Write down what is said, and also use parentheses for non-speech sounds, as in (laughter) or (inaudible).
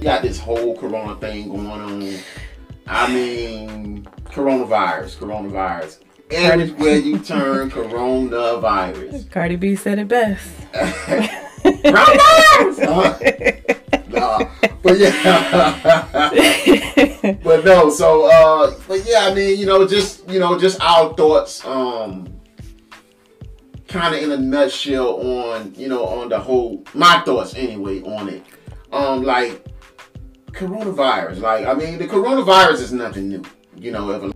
got this whole corona thing going on. I mean, coronavirus, coronavirus. Everywhere you turn, coronavirus. Cardi B said it best. (laughs) coronavirus! Uh, nah, but yeah. (laughs) but no, so uh but yeah, I mean, you know, just you know, just our thoughts, um kind of in a nutshell on, you know, on the whole my thoughts anyway on it. Um like coronavirus. Like I mean the coronavirus is nothing new. You know, a